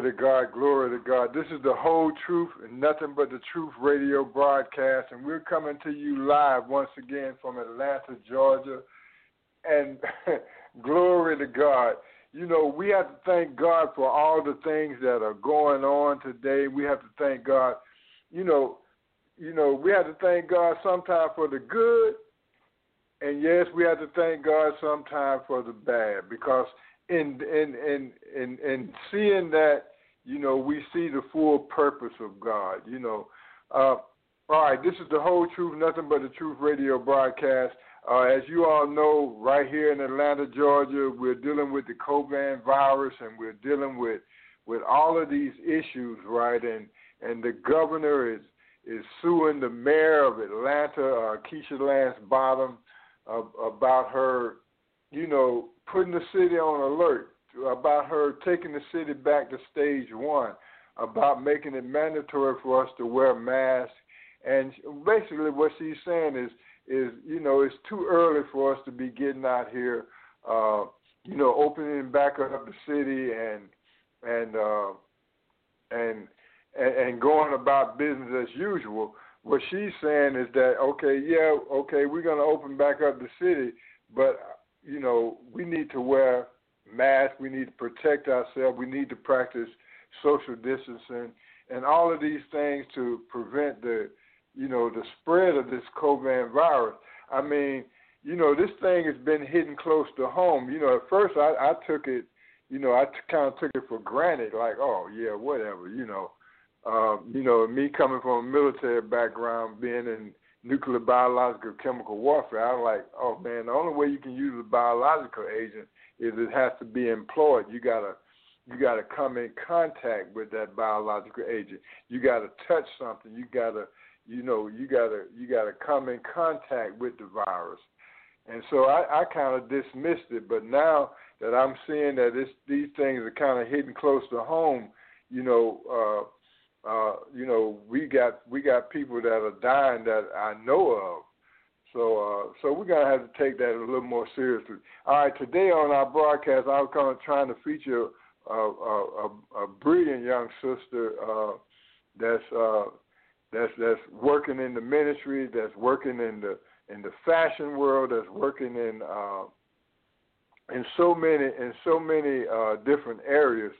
Glory to God, glory to God. This is the whole truth and nothing but the truth radio broadcast, and we're coming to you live once again from Atlanta, Georgia. And glory to God. You know, we have to thank God for all the things that are going on today. We have to thank God. You know, you know, we have to thank God sometimes for the good, and yes, we have to thank God sometimes for the bad because in in in in in seeing that, you know, we see the full purpose of God. You know, uh, all right, this is the whole truth, nothing but the truth radio broadcast. Uh, as you all know, right here in Atlanta, Georgia, we're dealing with the COVID virus, and we're dealing with with all of these issues, right? And and the governor is is suing the mayor of Atlanta, uh, Keisha Lance Bottom, uh, about her, you know, putting the city on alert, about her taking the city back to stage one, about making it mandatory for us to wear masks. And basically, what she's saying is, is you know, it's too early for us to be getting out here, uh, you know, opening back up the city and and uh, and and, going about business as usual. What she's saying is that okay, yeah, okay, we're going to open back up the city, but you know, we need to wear masks, we need to protect ourselves, we need to practice social distancing, and all of these things to prevent the, you know, the spread of this COVID virus. I mean, you know, this thing has been hitting close to home. You know, at first I, I took it, you know, I t- kind of took it for granted, like, oh yeah, whatever, you know. Um, you know, me coming from a military background, being in nuclear, biological, chemical warfare, I'm like, oh man, the only way you can use a biological agent is it has to be employed. You gotta, you gotta come in contact with that biological agent. You gotta touch something. You gotta, you know, you gotta, you gotta come in contact with the virus. And so I, I kind of dismissed it, but now that I'm seeing that these things are kind of hitting close to home, you know. uh uh, you know, we got we got people that are dying that I know of. So uh, so we're gonna have to take that a little more seriously. All right, today on our broadcast, I'm kind of trying to feature a, a, a, a brilliant young sister uh, that's uh, that's that's working in the ministry, that's working in the in the fashion world, that's working in uh, in so many in so many uh, different areas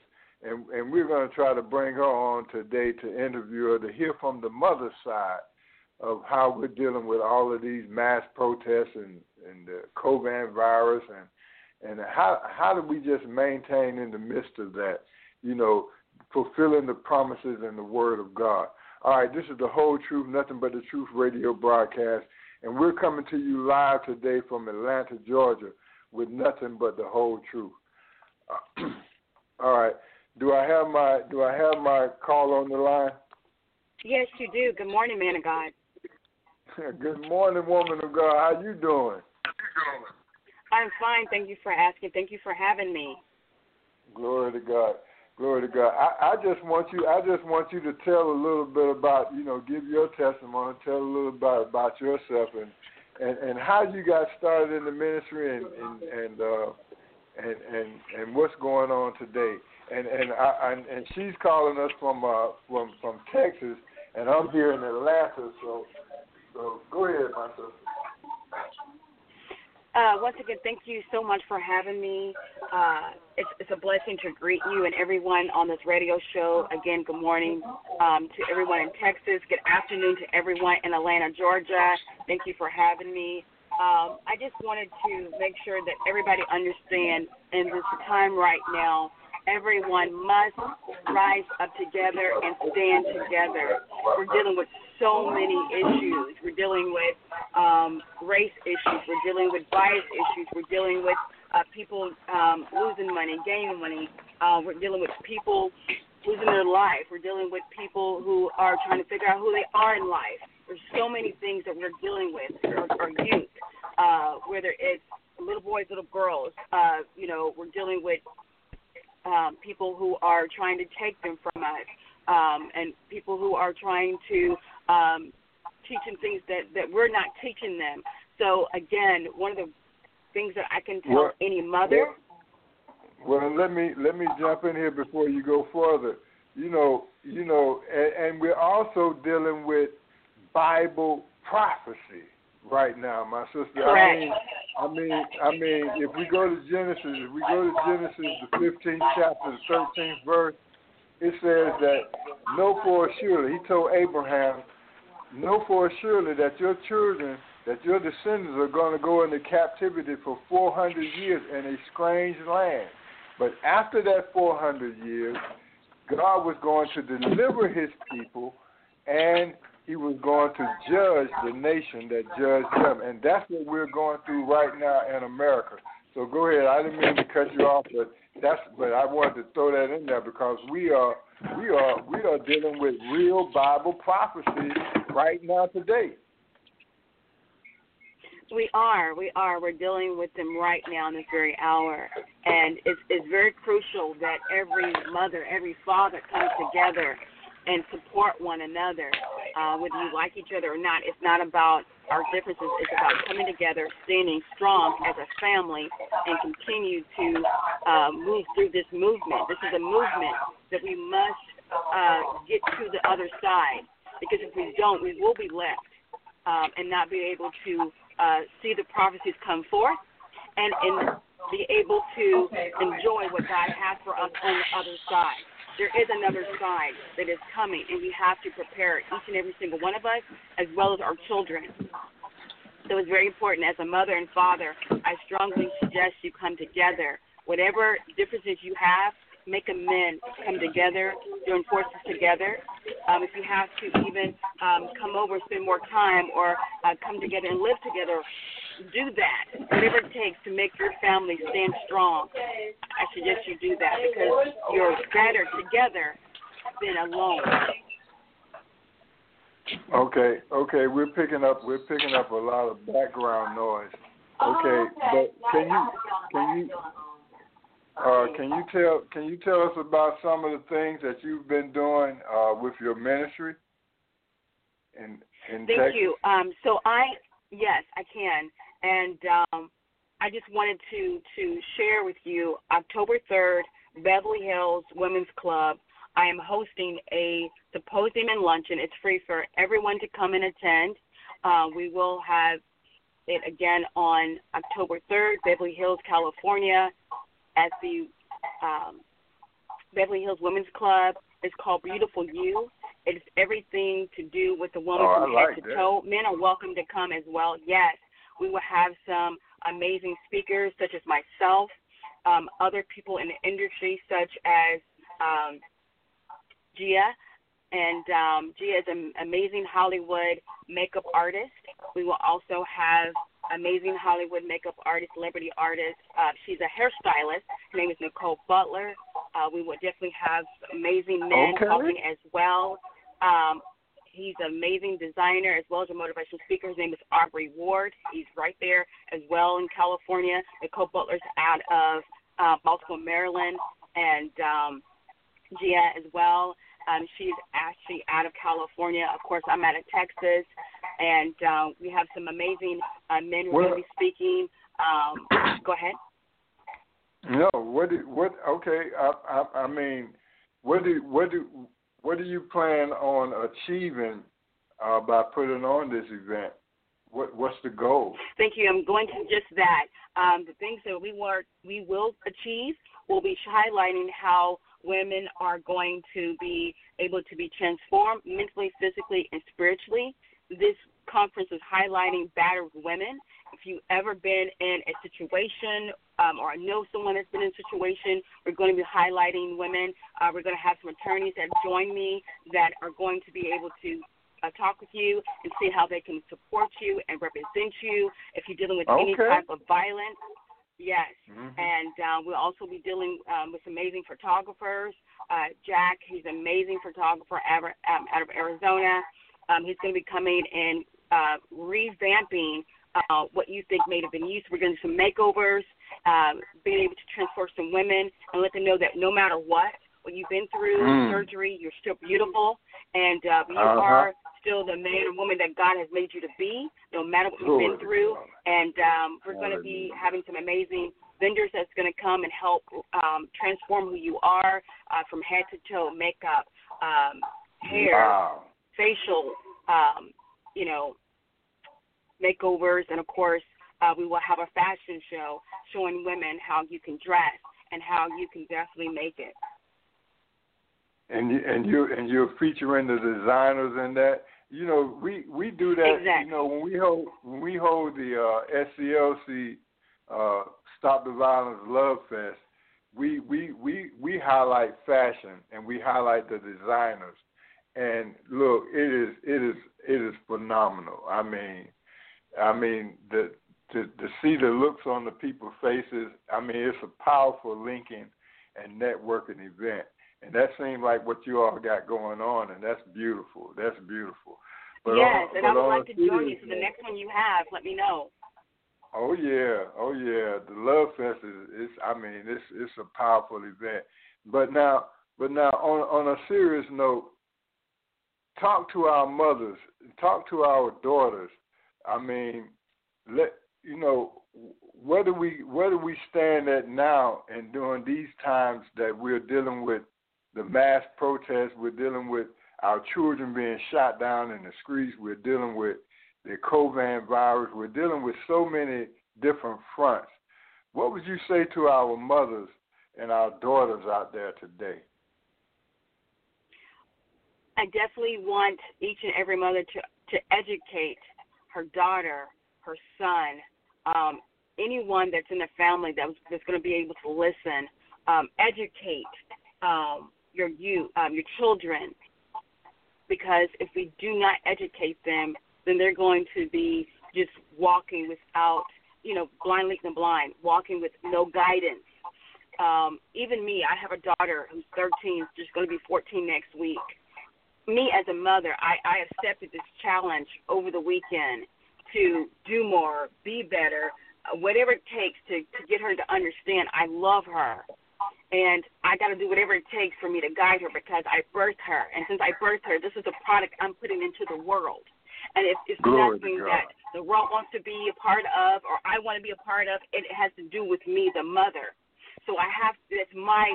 and and we're going to try to bring her on today to interview her to hear from the mother side of how we're dealing with all of these mass protests and and the COVID virus and and how how do we just maintain in the midst of that, you know, fulfilling the promises and the word of God. All right, this is the whole truth, nothing but the truth radio broadcast, and we're coming to you live today from Atlanta, Georgia, with nothing but the whole truth. all right. Do I have my Do I have my call on the line? Yes, you do. Good morning, man of God. Good morning, woman of God. How you doing? I'm fine. Thank you for asking. Thank you for having me. Glory to God. Glory to God. I, I just want you. I just want you to tell a little bit about you know give your testimony. Tell a little bit about yourself and and and how you got started in the ministry and and and uh, and, and and what's going on today and and I, and, and she's calling us from uh from from Texas, and I'm here in Atlanta. So so go ahead, my sister. Uh, once again, thank you so much for having me. Uh, it's, it's a blessing to greet you and everyone on this radio show. Again, good morning um, to everyone in Texas. Good afternoon to everyone in Atlanta, Georgia. Thank you for having me. Um, I just wanted to make sure that everybody understands in this time right now everyone must rise up together and stand together. We're dealing with so many issues. We're dealing with um, race issues. We're dealing with bias issues. We're dealing with uh, people um, losing money, gaining money. Uh, we're dealing with people losing their life. We're dealing with people who are trying to figure out who they are in life. There's so many things that we're dealing with, our, our youth, uh, whether it's little boys, little girls. Uh, you know, we're dealing with um, people who are trying to take them from us, um, and people who are trying to um, teach them things that that we're not teaching them. So again, one of the things that I can tell Well- any mother. Well, let me let me jump in here before you go further. You know, you know, and, and we're also dealing with Bible prophecy right now, my sister. Correct. I mean, I mean, I mean, if we go to Genesis, if we go to Genesis, the 15th chapter, the 13th verse, it says that know for surely. He told Abraham, know for surely that your children, that your descendants are going to go into captivity for 400 years in a strange land. But after that 400 years, God was going to deliver his people and he was going to judge the nation that judged them. And that's what we're going through right now in America. So go ahead. I didn't mean to cut you off, but that's but I wanted to throw that in there because we are we are we are dealing with real Bible prophecy right now today. We are, we are. We're dealing with them right now in this very hour, and it's it's very crucial that every mother, every father comes together and support one another, uh, whether you like each other or not. It's not about our differences. It's about coming together, standing strong as a family, and continue to uh, move through this movement. This is a movement that we must uh, get to the other side, because if we don't, we will be left um, and not be able to uh, see the prophecies come forth and, and be able to enjoy what God has for us on the other side. There is another side that is coming, and we have to prepare each and every single one of us, as well as our children. So it's very important as a mother and father. I strongly suggest you come together. Whatever differences you have, make amends, come together, join forces together. Um, if you have to even um, come over, spend more time, or uh, come together and live together, do that. Whatever it takes to make your family stand strong, I suggest you do that because you're better together than alone. Okay, okay, we're picking up we're picking up a lot of background noise. Okay, but can you can you uh, can you tell can you tell us about some of the things that you've been doing uh, with your ministry? In in Thank Texas? you. Um, so I yes, I can, and um, I just wanted to to share with you October third, Beverly Hills Women's Club. I am hosting a symposium and luncheon. It's free for everyone to come and attend. Uh, we will have it again on October 3rd, Beverly Hills, California, at the um, Beverly Hills Women's Club. It's called Beautiful You. It's everything to do with the woman Oh, I from like head to that. toe. Men are welcome to come as well. Yes, we will have some amazing speakers such as myself, um, other people in the industry such as um, Gia, and um, Gia is an amazing Hollywood makeup artist. We will also have amazing Hollywood makeup artist, celebrity artist. Uh, she's a hairstylist. Her name is Nicole Butler. Uh, we will definitely have amazing men Okay. talking as well. Um, he's an amazing designer as well as a motivational speaker. His name is Aubrey Ward. He's right there as well in California. Nicole Butler's out of uh, Baltimore, Maryland, and um, Gia as well. Um, she's actually out of California. Of course, I'm out of Texas, and uh, we have some amazing uh, men who are going to be speaking. Um, go ahead. No, what do what? Okay, I I, I mean, what do what do what do you plan on achieving uh, by putting on this event? What what's the goal? Thank you. I'm going to just that. Um, the things that we want, we will achieve, will be highlighting how women are going to be able to be transformed mentally, physically, and spiritually. This conference is highlighting battered women. If you've ever been in a situation um, or know someone that's been in a situation, we're going to be highlighting women. Uh, we're going to have some attorneys that join me that are going to be able to uh, talk with you and see how they can support you and represent you if you're dealing with any type of violence. Yes. Mhm. And uh, we'll also be dealing um, with amazing photographers. Uh, Jack, he's an amazing photographer out of, um, out of Arizona. Um, he's going to be coming and uh, revamping uh, what you think may have been used. We're going to do some makeovers, um, being able to transform some women and let them know that no matter what, what you've been through, Mm. surgery, you're still beautiful, and uh, you Uh-huh. are still the man or woman that God has made you to be, no matter what you've been through. And um, we're going to be having some amazing vendors that's going to come and help um, transform who you are uh, from head to toe, makeup, um, hair, Wow. Facial, um, you know, makeovers, and of course, uh, we will have a fashion show showing women how you can dress and how you can definitely make it. and you and you and you're featuring the designers in that. You know, we we do that. Exactly. You know, when we hold when we hold the uh, SCLC uh, Stop the Violence Love Fest, we we we we highlight fashion and we highlight the designers. And look, it is it is it is phenomenal. I mean, I mean the to to see the looks on the people's faces. I mean, it's a powerful linking and networking event. And that seems like what you all got going on, and that's beautiful. That's beautiful. But yes, on, and I would like to join you. So the next one you have, let me know. Oh yeah, oh yeah. The Love Fest is, is I mean, it's it's a powerful event. But now, but now on on a serious note, talk to our mothers, talk to our daughters. I mean, let you know where do we where do we stand at now and during these times that we're dealing with the mass protests, we're dealing with our children being shot down in the streets, we're dealing with the COVID virus, we're dealing with so many different fronts. What would you say to our mothers and our daughters out there today? I definitely want each and every mother to to educate her daughter, her son, um, anyone that's in the family that's that's going to be able to listen. Um, educate um, your you um, your children, because if we do not educate them, then they're going to be just walking without, you know, blind leading the blind, walking with no guidance. Um, even me, I have a daughter who's 13, just going to be 14 next week me as a mother, I, I accepted this challenge over the weekend to do more, be better, uh, whatever it takes to, to get her to understand I love her. And I got to do whatever it takes for me to guide her because I birthed her. And since I birthed her, this is a product I'm putting into the world. And if it's Glory nothing that the world wants to be a part of or I want to be a part of, it has to do with me, the mother. So I have, it's my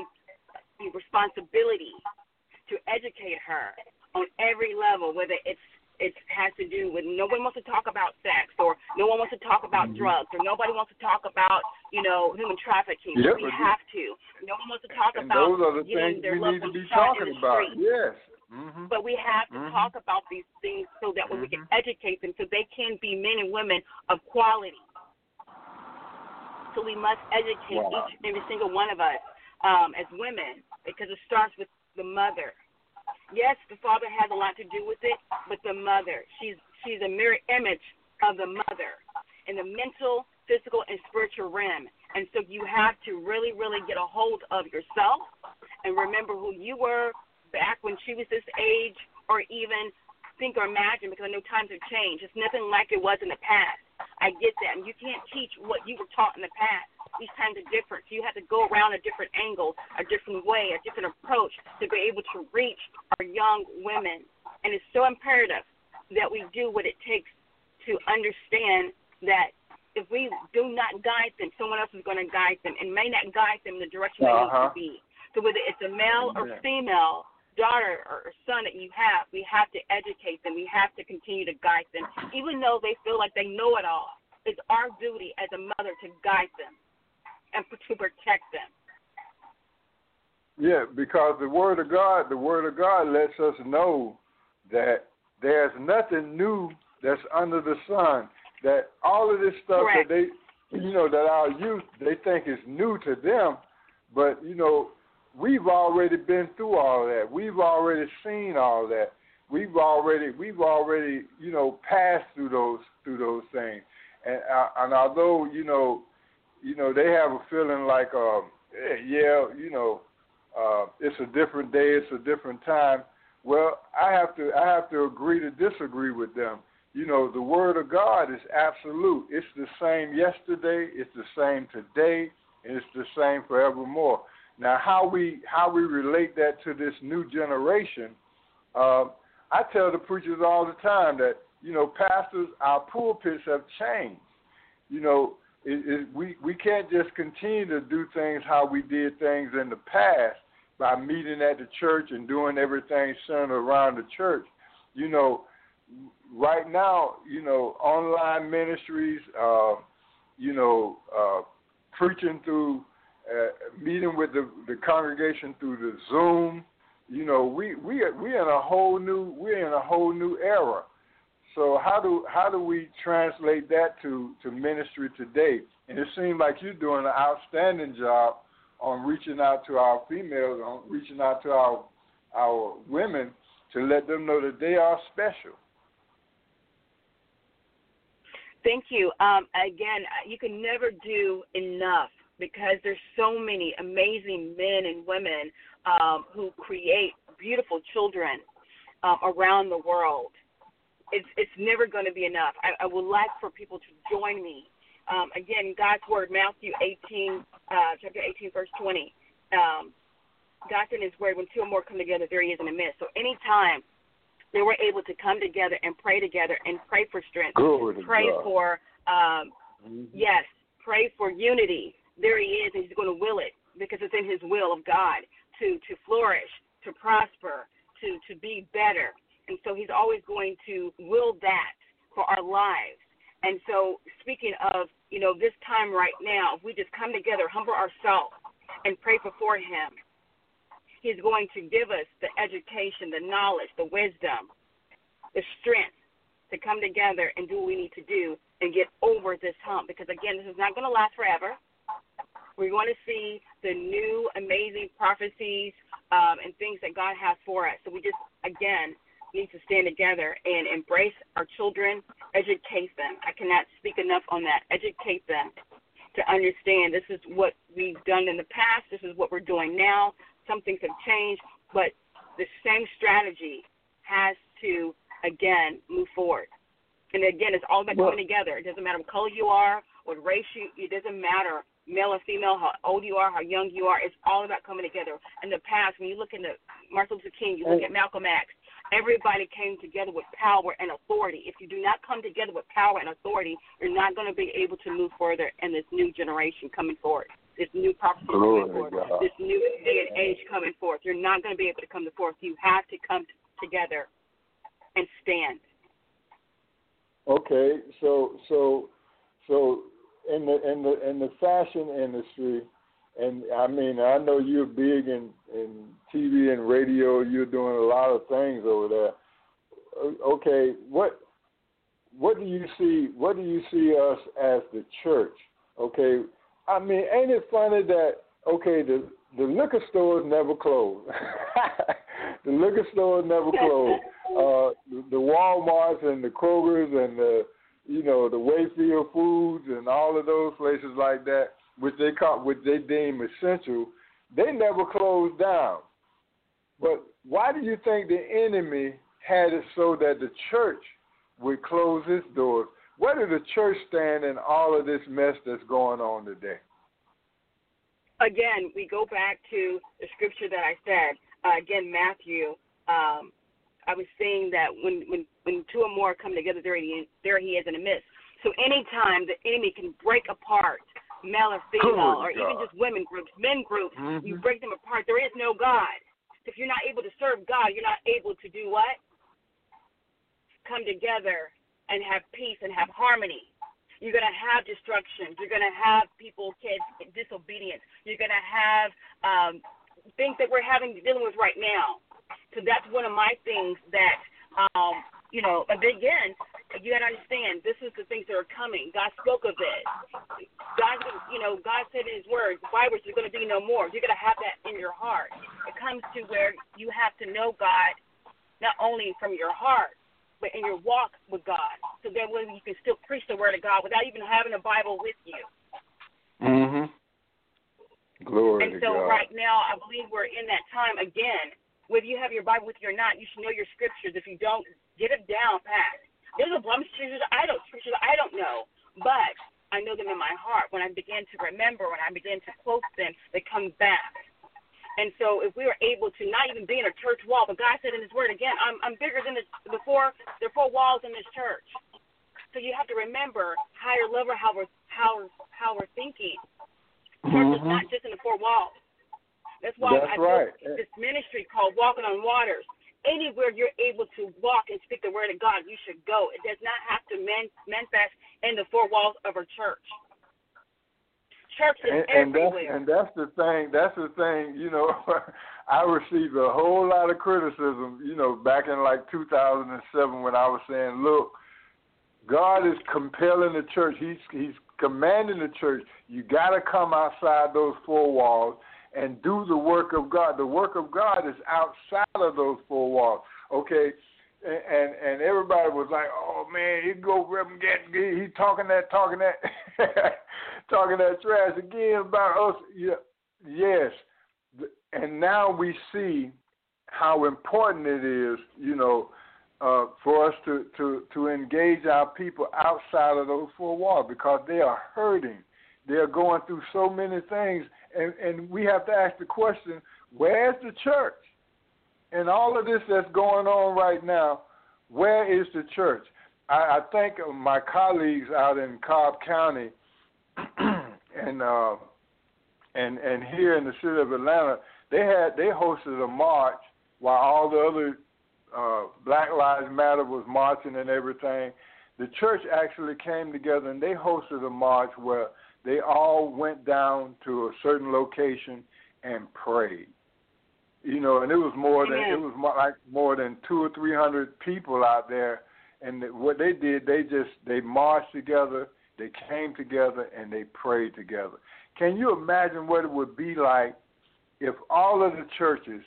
responsibility to educate her on every level, whether it's it has to do with no one wants to talk about sex or no one wants to talk about Mm-hmm. drugs or nobody wants to talk about you know human trafficking. Yep, we have to. No one wants to talk And about those are the getting things their we need to be talking about. street. Yes. hmm But we have to Mhm. talk about these things so that way we can educate them so they can be men and women of quality. So we must educate Wow. each and every single one of us um, as women because it starts with the mother. Yes, the father has a lot to do with it, but the mother, she's she's a mirror image of the mother in the mental, physical, and spiritual realm. And so you have to really, really get a hold of yourself and remember who you were back when she was this age, or even think or imagine, because I know times have changed. It's nothing like it was in the past. I get that. And you can't teach what you were taught in the past. These times are different. So you have to go around a different angle, a different way, a different approach to be able to reach our young women. And it's so imperative that we do what it takes to understand that if we do not guide them, someone else is going to guide them and may not guide them in the direction they need Uh-huh. to be. So whether it's a male or female, daughter or son that you have, we have to educate them. We have to continue to guide them, even though they feel like they know it all. It's our duty as a mother to guide them and to protect them. Yeah, because the word of God, the word of God lets us know that there's nothing new that's under the sun. That all of this stuff Correct. that they, you know, that our youth they think is new to them, but you know, we've already been through all that. We've already seen all that. we've already we've already you know passed through those through those things, and uh, and although you know you know they have a feeling like um eh, yeah you know uh, it's a different day, it's a different time. Well, I have to I have to agree to disagree with them. You know, the word of God is absolute. It's the same yesterday, it's the same today, and it's the same forevermore. Now, how we how we relate that to this new generation, uh, I tell the preachers all the time that you know, pastors, our pulpits have changed. You know, it, it, we we can't just continue to do things how we did things in the past by meeting at the church and doing everything centered around the church. You know, right now, you know, online ministries, uh, you know, uh, preaching through, uh, meeting with the, the congregation through the Zoom. You know, we we we in a whole new we're in a whole new era. So how do how do we translate that to to ministry today? And it seems like you're doing an outstanding job on reaching out to our females, on reaching out to our our women to let them know that they are special. Thank you. Um, again, you can never do enough because there's so many amazing men and women um, who create beautiful children um, around the world. It's it's never going to be enough. I, I would like for people to join me. Um, again, God's word, Matthew 18, uh, chapter 18, verse 20. Um, God said in His word, when two or more come together, there He is in the midst. So anytime they were able to come together and pray together and pray for strength, Glory pray for um, Mm-hmm. yes, pray for unity. There He is, and He's going to will it because it's in His will of God to to flourish, to prosper, to to be better. And so He's always going to will that for our lives. And so, speaking of, you know, this time right now, if we just come together, humble ourselves, and pray before Him, He's going to give us the education, the knowledge, the wisdom, the strength to come together and do what we need to do and get over this hump. Because, again, this is not going to last forever. We're going to see the new amazing prophecies um, and things that God has for us. So we just, again, need to stand together and embrace our children, educate them. I cannot speak enough on that. Educate them to understand this is what we've done in the past, this is what we're doing now. Some things have changed, but the same strategy has to, again, move forward. And again, it's all about Well- coming together. It doesn't matter what color you are, what race you, it doesn't matter male or female, how old you are, how young you are. It's all about coming together. In the past, when you look into Martin Luther King, you look at Malcolm X, everybody came together with power and authority. If you do not come together with power and authority, you're not going to be able to move further in this new generation coming forward, this new prophecy Glory coming forward, God. this new day and age coming forth. You're not going to be able to come to forth. You have to come t- together and stand. Okay, so so so in the in the in the fashion industry, and I mean I know you're big in in TV and radio. You're doing a lot of things over there. Okay, what what do you see? What do you see us as the church? Okay, I mean, ain't it funny that okay the the liquor stores never close. the liquor stores never close. Uh, the, the WalMarts and the Krogers and the you know the Wayfield Foods and all of those places like that, which they call which they deem essential, they never closed down. But why do you think the enemy had it so that the church would close its doors? Where did the church stand in all of this mess that's going on today? again, we go back to the scripture that I said. Uh, again, Matthew. Um, I was saying that when when when two or more come together, there he there he is in the midst. So anytime the enemy can break apart male or female, or Good even just women groups, men groups, you Mhm. break them apart. There is no God. If you're not able to serve God, you're not able to do what? Come together and have peace and have harmony. You're going to have destruction. You're going to have people, kids, disobedience. You're going to have um, things that we're having dealing with right now. So that's one of my things that, um, you know, again, you got to understand this is the things that are coming. God spoke of it. God, you know, God said in His Word, the virus is going to be no more. You're going to have that in your heart. It comes to where you have to know God not only from your heart, but in your walk with God. So that way you can still preach the word of God without even having a Bible with you. Mhm. Glory And so God. right now, I believe we're in that time again. Whether you have your Bible with you or not, you should know your scriptures. If you don't, get it down pat. There's a bunch of scriptures I don't scriptures I don't know, but I know them in my heart. When I begin to remember, when I begin to quote them, they come back. And so, if we were able to not even be in a church wall, but God said in His Word again, I'm I'm bigger than the the four the four walls in this church. So you have to remember higher level how we're how how we're thinking. Church is Mhm. not just in the four walls. That's why That's I right. this ministry called Walking on Waters. Anywhere you're able to walk and speak the word of God, you should go. It does not have to man, manifest in the four walls of a church. Church is and, and that's everywhere. and that's the thing. That's the thing. You know, I received a whole lot of criticism. You know, back in like 2007 when I was saying, "Look, God is compelling the church. He's He's commanding the church. You got to come outside those four walls and do the work of God. The work of God is outside of those four walls. Okay." And and, everybody was like, "Oh man, he go Reverend Gadsby. He talking that, talking that, talking that trash again about us." Yeah, yes, and now we see how important it is, you know, uh, for us to, to, to engage our people outside of those four walls because they are hurting. They are going through so many things, and, and we have to ask the question where's the church? And all of this that's going on right now, where is the church? I, I think my colleagues out in Cobb County and uh, and and here in the city of Atlanta, they had they hosted a march while all the other uh, Black Lives Matter was marching and everything. The church actually came together and they hosted a march where they all went down to a certain location and prayed. You know, and it was more than it was more like more than two or three hundred people out there. And what they did, they just they marched together, they came together, and they prayed together. Can you imagine what it would be like if all of the churches,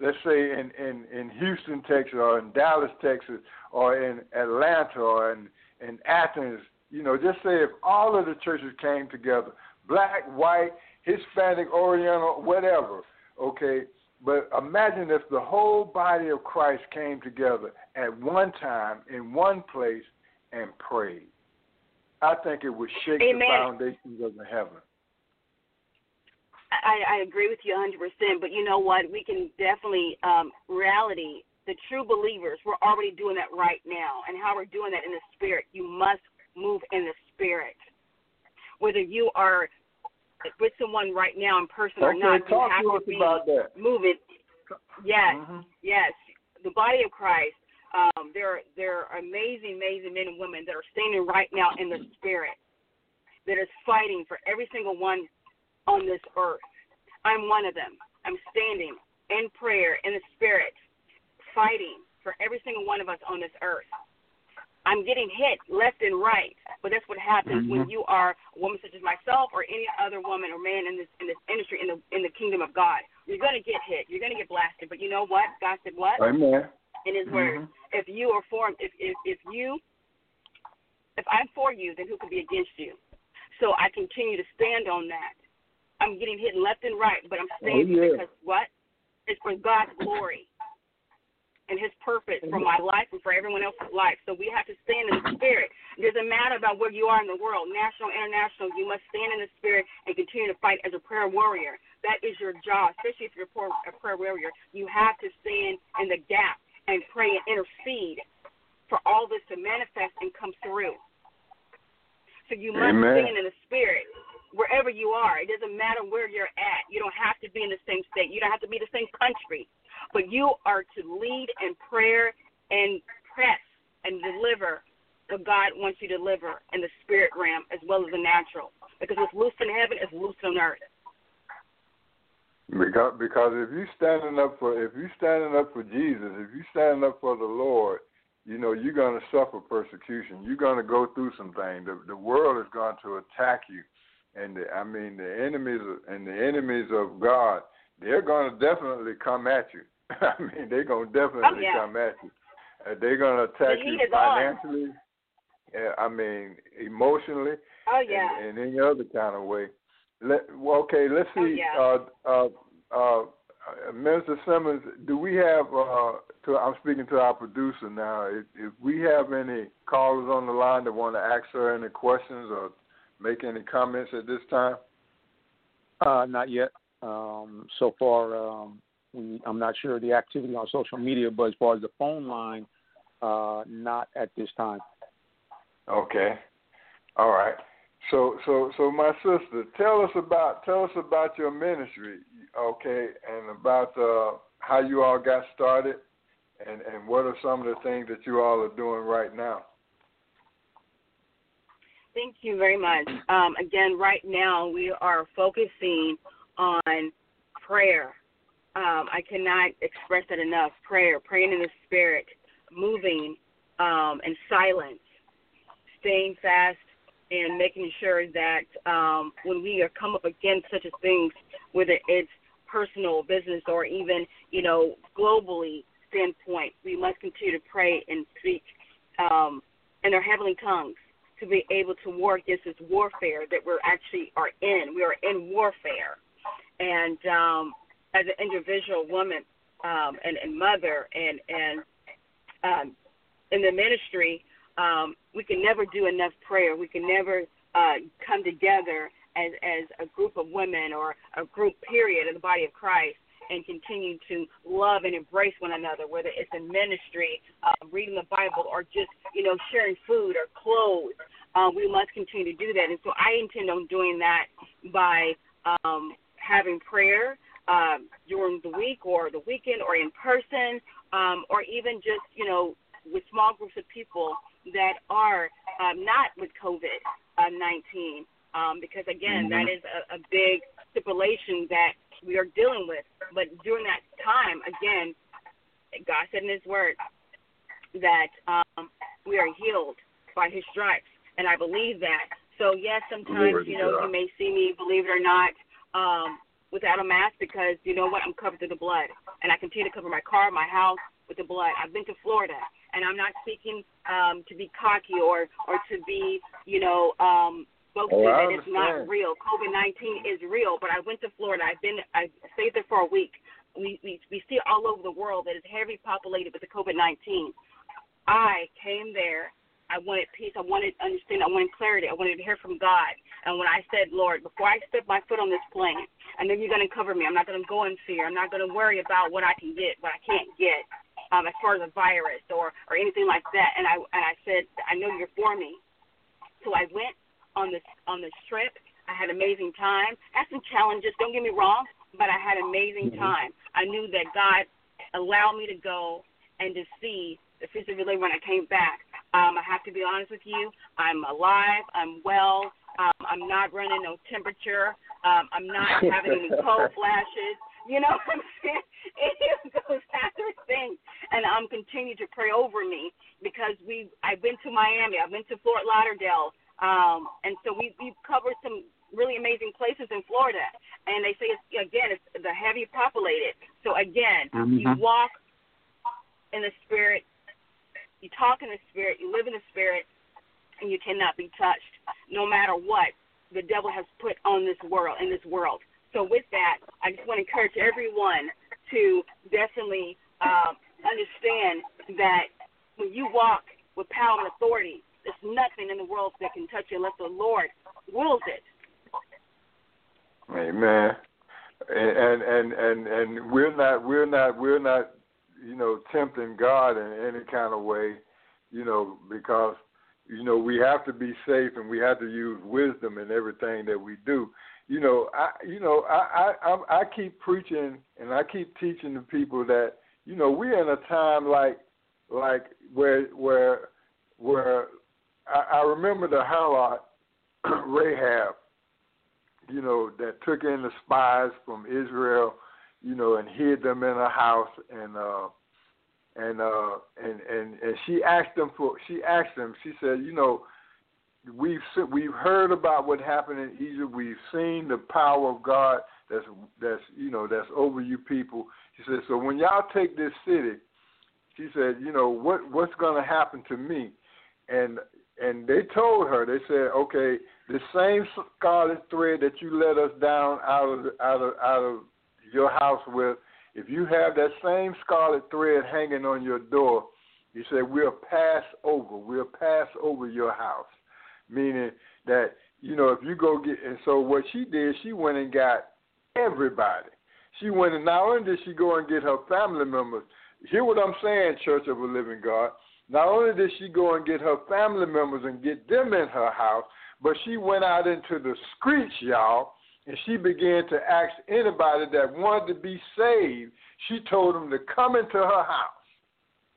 let's say in, in, in Houston, Texas, or in Dallas, Texas, or in Atlanta, or in, in Athens, you know, just say if all of the churches came together, black, white, Hispanic, Oriental, whatever, okay, but imagine if the whole body of Christ came together at one time in one place and prayed. I think it would shake Amen. the foundations of the heaven. I, I agree with you 100%, but you know what? We can definitely, um, reality, the true believers, we're already doing that right now. And how we're doing that in the spirit. You must move in the spirit. Whether you are with someone right now in person or Okay, not, you have to to be about that. moving. Yes, Mhm. yes. The body of Christ, um, there, there are amazing, amazing men and women that are standing right now in the spirit that is fighting for every single one on this earth. I'm one of them. I'm standing in prayer in the spirit, fighting for every single one of us on this earth. I'm getting hit left and right, but that's what happens when Mhm. you are a woman such as myself or any other woman or man in this in this industry in the in the kingdom of God. You're gonna get hit. You're gonna get blasted. But you know what? God said what? Amen. in his word. Mhm. If you are for if, if if you if I'm for you, then who could be against you? So I continue to stand on that. I'm getting hit left and right, but I'm standing Oh, yeah. because what? It's for God's glory and his purpose for mm-hmm. my life and for everyone else's life. So we have to stand in the spirit. It doesn't matter about where you are in the world, national, international, you must stand in the spirit and continue to fight as a prayer warrior. That is your job, especially if you're a prayer, a prayer warrior. You have to stand in the gap and pray and intercede for all this to manifest and come through. So you must Amen. stand in the spirit wherever you are. It doesn't matter where you're at. You don't have to be in the same state. You don't have to be the same country. But you are to lead in prayer and press and deliver what God wants you to deliver in the spirit realm as well as the natural. Because what's loose in heaven is loose on earth. Because because if you standing up for if you standing up for Jesus, if you standing up for the Lord, you know you're going to suffer persecution. You're going to go through some things. The the world is going to attack you, and the, I mean the enemies and the enemies of God, they're going to definitely come at you. I mean, they're gonna definitely Oh, yeah. come at you. Uh, they're gonna attack The you heat is on. financially. Uh, I mean, emotionally, Oh yeah. and, and any other kind of way. Let, well, okay, let's see. Oh, see. yeah. uh, uh, uh, uh, Minister Simmons, do we have? Uh, to, I'm speaking to our producer now. If, if we have any callers on the line that want to ask her any questions or make any comments at this time. Uh, not yet. Um, so far, um, we, I'm not sure of the activity on social media, but as far as the phone line, uh, not at this time. Okay. All right. So so so my sister, tell us about tell us about your ministry, okay, and about uh how you all got started and and what are some of the things that you all are doing right now. Thank you very much. Um, again, right now we are focusing on prayer. Um, I cannot express that enough. Prayer, praying in the spirit, moving um, in silence, staying fast, and making sure that um, when we are come up against such as things, whether it's personal, business, or even you know globally standpoint, we must continue to pray and speak um, in our heavenly tongues to be able to war against this warfare that we're actually are in. We are in warfare, and um, as an individual woman um, and, and mother and and um, in the ministry, um, we can never do enough prayer. We can never uh, come together as as a group of women or a group period in the body of Christ and continue to love and embrace one another, whether it's in ministry, uh, reading the Bible, or just you know sharing food or clothes. Uh, we must continue to do that, and so I intend on doing that by um, having prayer um, during the week or the weekend or in person, um, or even just you know with small groups of people that are um, not with COVID uh, 19, um, because again, that is a, a big stipulation that we are dealing with. But during that time, again, God said in His Word that um, we are healed by His stripes, and I believe that. So yes, sometimes Glory you know you may see me, believe it or not, um, without a mask because you know what, I'm covered through the blood, and I continue to cover my car, my house with the blood. I've been to Florida, and I'm not speaking um, to be cocky or or to be you know um, boasting Oh, that it's not real. COVID nineteen is real, but I went to Florida. I've been I stayed there for a week. We we we see all over the world that is heavily populated with the COVID nineteen. I came there. I wanted peace. I wanted understanding. I wanted clarity. I wanted to hear from God. And when I said, Lord, before I step my foot on this plane, I know you're going to cover me. I'm not going to go in fear. I'm not going to worry about what I can get, what I can't get, um, as far as a virus or or anything like that. And I and I said, I know you're for me. So I went on this on this trip. I had an amazing time. Had some challenges. Don't get me wrong, but I had an amazing time. I knew that God allowed me to go and to see the of when I came back. Um, I have to be honest with you. I'm alive. I'm well. Um, I'm not running no temperature. Um, I'm not having any cold flashes. You know what I'm saying? Any of those other things. And I'm continuing to pray over me because we I've been to Miami. I've been to Fort Lauderdale. Um, and so we we've covered some really amazing places in Florida. And they say it's again it's the heavy populated. So again, you Mhm. walk in the spirit, you talk in the spirit, you live in the spirit, and you cannot be touched, no matter what the devil has put on this world in this world. So with that, I just want to encourage everyone to definitely um, understand that when you walk with power and authority, there's nothing in the world that can touch you unless the Lord wills it. Amen. And and and and we're not we're not we're not you know tempting God in any kind of way, you know, because you know we have to be safe and we have to use wisdom in everything that we do. You know, I you know I I I keep preaching and I keep teaching the people that you know we're in a time like like where where where I, I remember the harlot Rahab you know, that took in the spies from Israel, you know, and hid them in a house and uh and uh and and and she asked them for she asked them she said you know we've we've heard about what happened in Egypt we've seen the power of God that's that's you know that's over you people. She said, so when y'all take this city, she said, you know what what's going to happen to me, and and they told her they said, okay, the same scarlet thread that you let us down out of out of out of your house with, if you have that same scarlet thread hanging on your door, you say, we'll pass over, we'll pass over your house, meaning that you know if you go get and so what she did, she went and got everybody. She went and not only did she go and get her family members. Hear what I'm saying, Church of a Living God. Not only did she go and get her family members and get them in her house, but she went out into the streets, y'all, and she began to ask anybody that wanted to be saved. She told them to come into her house.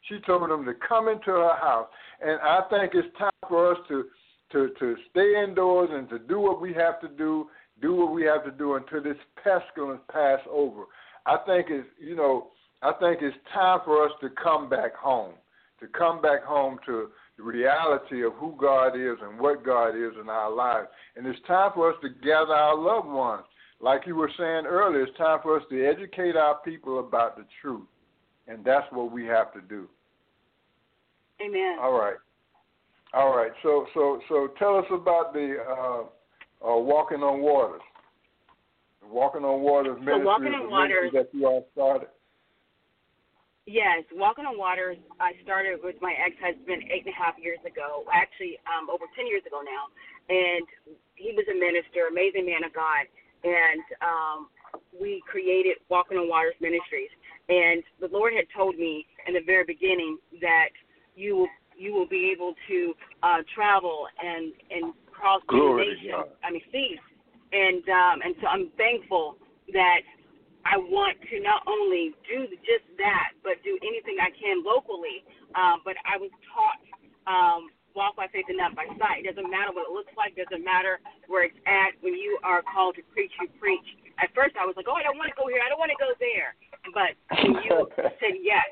She told them to come into her house. And I think it's time for us to to to stay indoors and to do what we have to do, do what we have to do until this pestilence pass over. I think it's you know, I think it's time for us to come back home. To come back home to the reality of who God is and what God is in our lives. And it's time for us to gather our loved ones. Like you were saying earlier, it's time for us to educate our people about the truth. And that's what we have to do. Amen. All right. All right. So so so tell us about the uh, uh, walking on waters. Walking on waters ministry Walking on Waters- that you all started. Yes, Walking on Waters. I started with my ex-husband eight and a half years ago. Actually, um, over ten years ago now. And he was a minister, amazing man of God. And um, we created Walking on Waters Ministries. And the Lord had told me in the very beginning that you will you will be able to uh, travel and and cross many Glory to nations. I mean, seas. And um, and so I'm thankful that I want to not only do just that, but do anything I can locally. Um, but I was taught um, walk by faith and not by sight. It doesn't matter what it looks like. Doesn't matter where it's at. When you are called to preach, you preach. At first, I was like, oh, I don't want to go here. I don't want to go there. But when you said yes,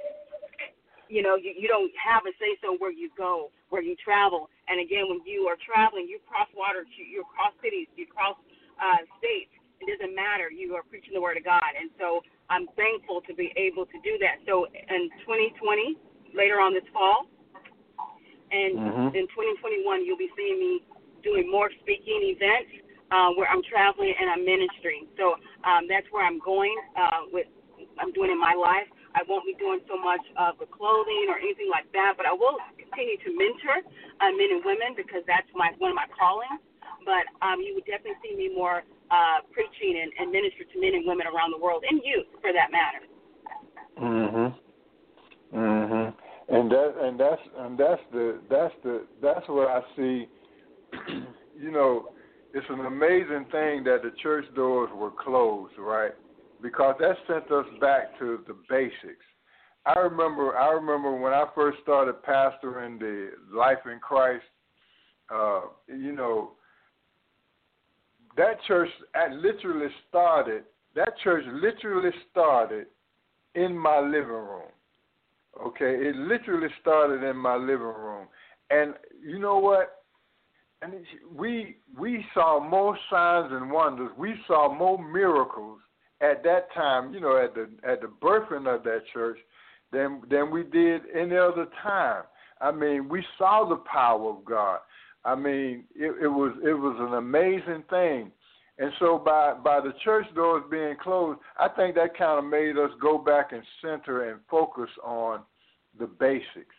you know, you, you don't have a say so where you go, where you travel. And again, when you are traveling, you cross water, you, you cross cities, you cross uh, states. It doesn't matter. You are preaching the word of God. And so I'm thankful to be able to do that. So in 2020, later on this fall, and Mhm. in 2021, you'll be seeing me doing more speaking events uh, where I'm traveling and I'm ministering. So um, that's where I'm going uh, with I'm doing in my life. I won't be doing so much of the clothing or anything like that, but I will continue to mentor uh, men and women because that's my one of my callings. But um, you would definitely see me more uh, preaching and, and minister to men and women around the world and youth for that matter. Mhm. Mhm. And that and that's and that's the that's the that's what I see. you know, it's an amazing thing that the church doors were closed, right? Because that sent us back to the basics. I remember I remember when I first started pastoring the Life in Christ. Uh, you know, that church literally started. That church literally started in my living room. Okay, it literally started in my living room, and you know what? And we we saw more signs and wonders. We saw more miracles at that time. You know, at the at the birthing of that church, than than we did any other time. I mean, we saw the power of God. I mean, it, it was it was an amazing thing. And so by by the church doors being closed, I think that kind of made us go back and center and focus on the basics.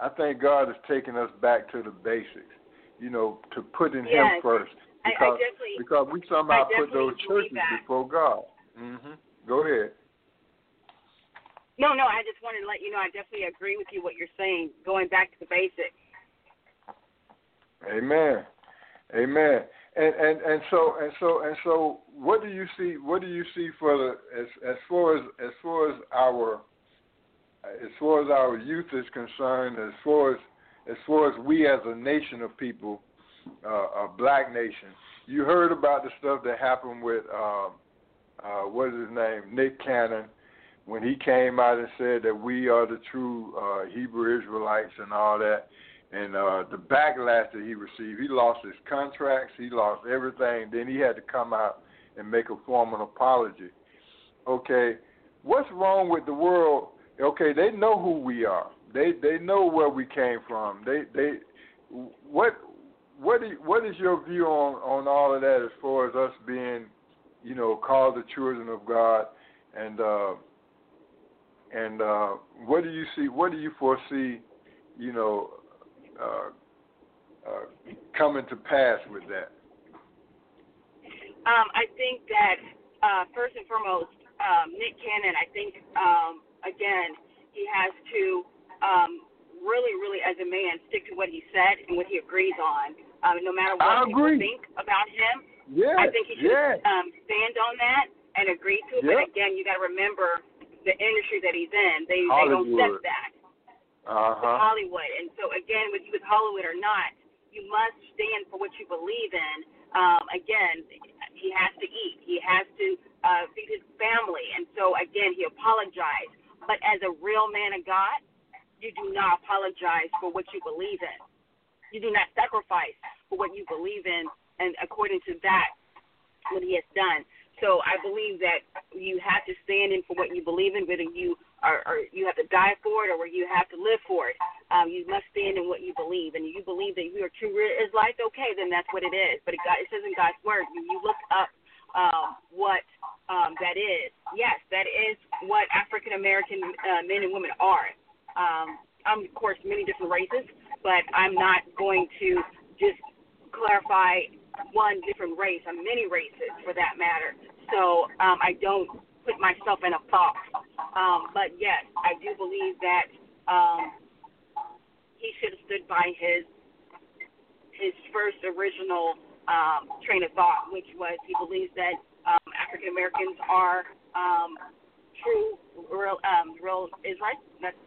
I think God is taking us back to the basics. You know, to put in Him first I- I because because we somehow put those churches before God. Mhm. Go ahead. No, no, I just wanted to let you know I definitely agree with you what you're saying. Going back to the basics. Amen. Amen. And and and so and so and so what do you see what do you see for the as as far as as far as our as far as our youth is concerned, as far as as far as we as a nation of people, uh, a black nation, you heard about the stuff that happened with um, uh, what is his name, Nick Cannon, when he came out and said that we are the true uh, Hebrew Israelites and all that, and uh, the backlash that he received, he lost his contracts, he lost everything. Then he had to come out and make a formal apology. Okay, what's wrong with the world? Okay, they know who we are. They they know where we came from. They they what what what is your view on on all of that as far as us being, you know, called the children of God, and uh, and uh, what do you see? What do you foresee? You know, coming to pass with that. Um, I think that uh, first and foremost, um, Nick Cannon. I think um, again he has to um, really, really, as a man, stick to what he said and what he agrees on, um, no matter I what people agree. think about him. Yeah, I think he should yeah, um, stand on that and agree to it. Yep. But again, you got to remember the industry that he's in. They they don't accept that. Uh It's huh, Hollywood, and so again, with with Hollywood or not, you must stand for what you believe in. Um, again, he has to eat. He has to uh, feed his family, and so again, he apologized. But as a real man of God, you do not apologize for what you believe in. You do not sacrifice for what you believe in, and according to that, what he has done. So I believe that you have to stand in for what you believe in, whether you are, or you have to die for it or you have to live for it. Um, you must stand in what you believe, and you believe that you are true Israelites, okay, then that's what it is. But it, got, it says in God's word, you, you look up um, what um, that is. Yes, that is what African American uh, men and women are. Um, I'm of course many different races, but I'm not going to just clarify one different race. I'm many races for that matter. So um, I don't put myself in a box. Um, but yes, I do believe that um, he should have stood by his his first original um, train of thought, which was he believes that um, African Americans are um, true, real, um, real Israelites. That's,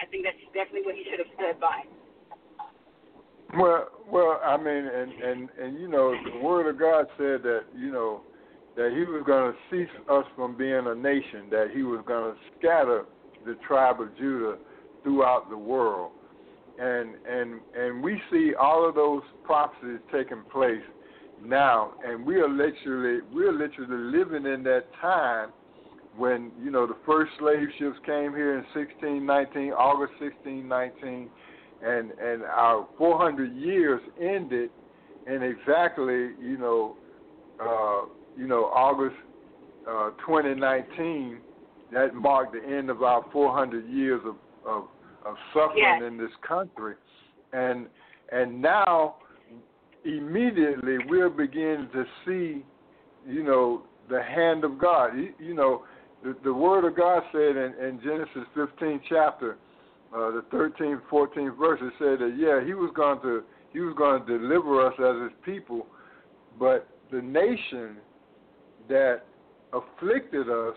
I think that's definitely what he should have stood by. Well, well, I mean, and and and you know, the word of God said that you know that He was going to cease us from being a nation, that He was going to scatter the tribe of Judah throughout the world, and and and we see all of those prophecies taking place now, and we are literally we are literally living in that time when you know the first slave ships came here in 1619, August 1619 and and our 400 years ended in exactly you know uh, you know August uh, 2019. That marked the end of our 400 years of of, of suffering Yes. in this country, and and now immediately we're beginning to see you know the hand of God. You, you know the, the word of God said in, in Genesis 15 chapter uh, the 13th, 14th verse, it said that yeah, he was going to he was going to deliver us as his people, but the nation that afflicted us,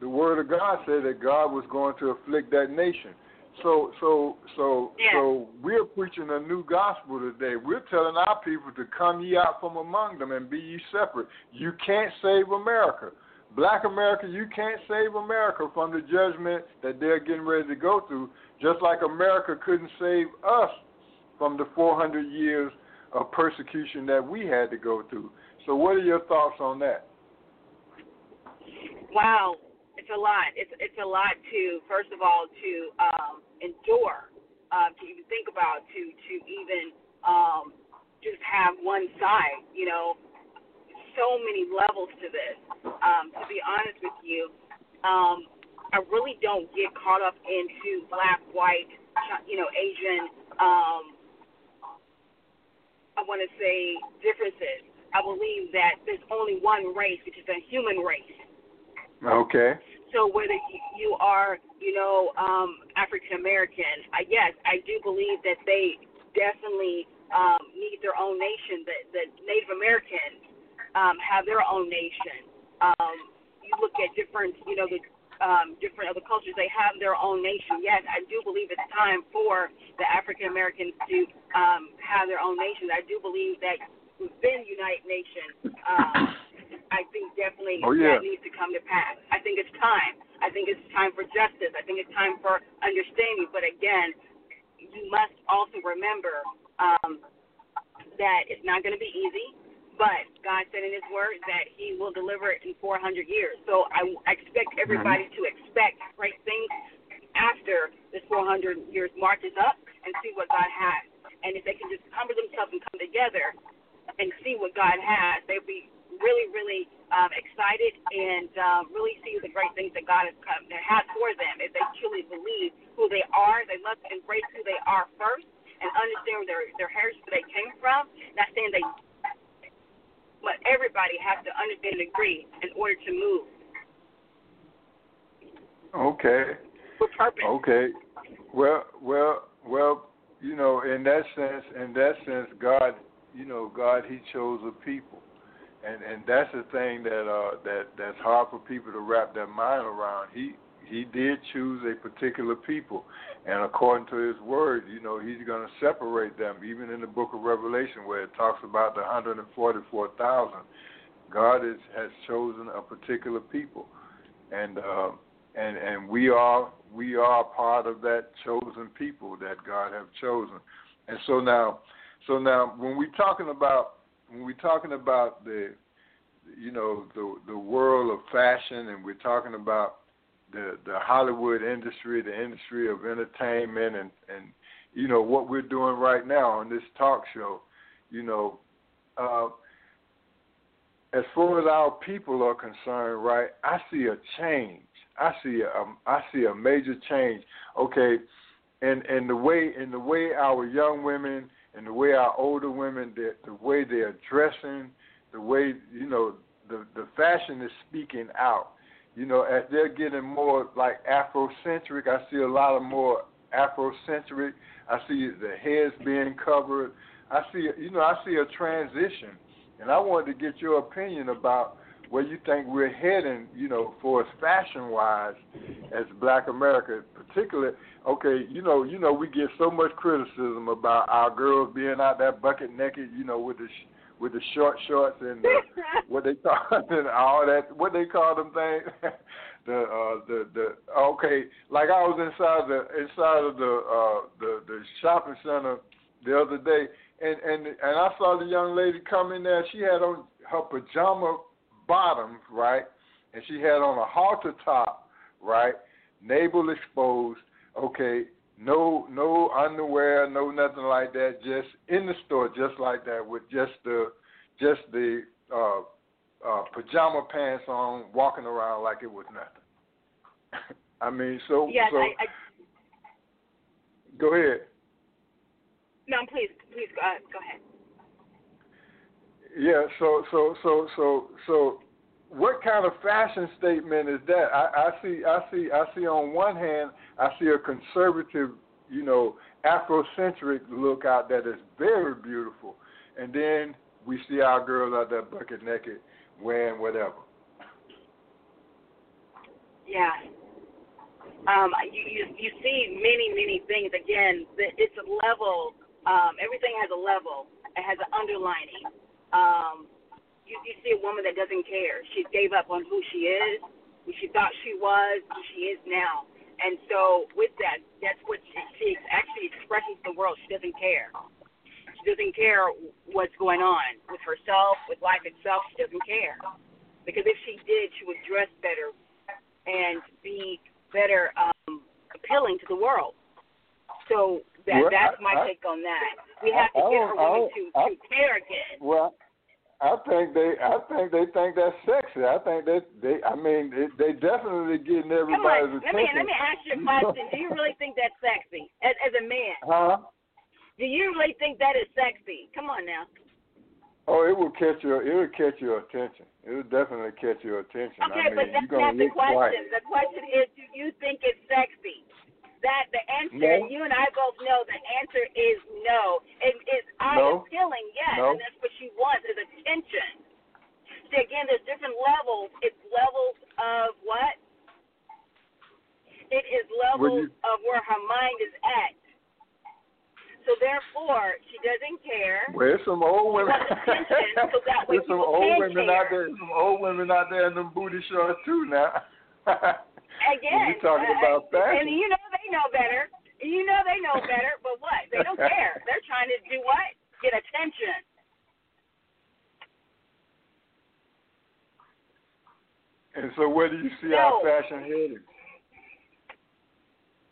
the word of God said that God was going to afflict that nation. So so so Yeah. so we're preaching a new gospel today. We're telling our people to come ye out from among them and be ye separate. You can't save America. Black America, you can't save America from the judgment that they're getting ready to go through, just like America couldn't save us from the 400 years of persecution that we had to go through. So, what are your thoughts on that? Wow, it's a lot. It's it's a lot to first of all to um, endure, uh, to even think about, to to even um, just have one side. You know, so many levels to this. Um, to be honest with you, um, I really don't get caught up into black, white, you know, Asian. Um, I want to say differences. I believe that there's only one race, which is a human race. Okay. So whether you, are, you know, um, African American, I yes, I do believe that they definitely um, need their own nation. The, the Native Americans um, have their own nation. Um, you look at different, you know, the um, different other cultures, they have their own nation. Yes, I do believe it's time for the African Americans to um, have their own nations. I do believe that within United Nations, um, I think definitely Oh, yeah. that needs to come to pass. I think it's time. I think it's time for justice. I think it's time for understanding. But again, you must also remember um, that it's not going to be easy. But God said in His Word that He will deliver it in 400 years. So I, expect everybody to expect great things after this 400 years marches up and see what God has. And if they can just humble themselves and come together and see what God has, they'll be really, really um, excited and um, really see the great things that God has, come, that has for them. If they truly believe who they are, they must embrace who they are first and understand their their heritage where they came from. Not saying they, but everybody has to understand and agree in order to move Okay. with purpose. Okay. Well, well, well. You know, in that sense, in that sense, God, you know, God, He chose a people, and and that's the thing that uh that that's hard for people to wrap their mind around. He He did choose a particular people, and according to His word, you know, He's going to separate them. Even in the Book of Revelation, where it talks about the hundred and forty-four thousand, God is, has chosen a particular people, and. uh and and we are we are part of that chosen people that God have chosen. And so now so now when we're talking about when we're talking about the you know the the world of fashion and we're talking about the the Hollywood industry, the industry of entertainment and and you know what we're doing right now on this talk show, you know, uh as far as our people are concerned, right, I see a change. I see a I see a major change. Okay, and and the way in the way our young women and the way our older women, the way they're dressing, the way you know the the fashion is speaking out. You know, as they're getting more like Afrocentric, I see a lot of more Afrocentric. I see the heads being covered. I see, you know, I see a transition, and I wanted to get your opinion about where you think we're heading, you know, for us fashion wise as Black America, particularly. Okay, you know, you know, we get so much criticism about our girls being out there bucket naked, you know, with the sh- with the short shorts and the, what they call and all that, what they call them things. the uh the the okay, like I was inside the inside of the uh the the shopping center the other day, and and and I saw the young lady come in there. She had on her pajama bottoms, right? And she had on a halter top, right? Navel exposed. Okay, no no underwear, no nothing like that. Just in the store, just like that, with just the just the uh, uh, pajama pants on, walking around like it was nothing. I mean, so Yes, so I, I go ahead. no, please, please go, uh, go ahead. Yeah, so so so so so what kind of fashion statement is that? I, I see I see I see on one hand I see a conservative, you know, Afrocentric look out that is very beautiful. And then we see our girls out there bucket naked wearing whatever. Yeah. Um, you, you you see many many things. Again, it's a level. Um, everything has a level. It has an underlining. Um, you, you see a woman that doesn't care. She gave up on who she is, who she thought she was, who she is now. And so with that, that's what she, she actually expresses to the world. She doesn't care. She doesn't care what's going on with herself, with life itself. She doesn't care. Because if she did, she would dress better and be better um, appealing to the world. So that Well, that's my I- take on that. We have to I- I get our I women to, to care again. Well, I think they I think they think that's sexy. I think that they I mean they, they definitely getting Come everybody's on, let me let me ask you a question. Do you really think that's sexy as as a man? Huh? Do you really think that is sexy? Come on now. Oh, it will catch your it will catch your attention. It will definitely catch your attention. Okay, I mean, but that's not the look quiet. question. The question is, do you think it's sexy? That the answer, No. you and I both know the answer is no. It is No. appealing, yes, No. and that's what she wants is attention. See, again, there's different levels. It's levels of what? It is levels you- of where her mind is at. So therefore, she doesn't care. Well, there's some old women. so that way there's some old women care. out there. Some old women out there in them booty shorts too now. again, you're talking about fashion. And you know they know better. You know they know better, but what? They don't care. They're trying to do what? Get attention. And so, where do you see so, our fashion headed?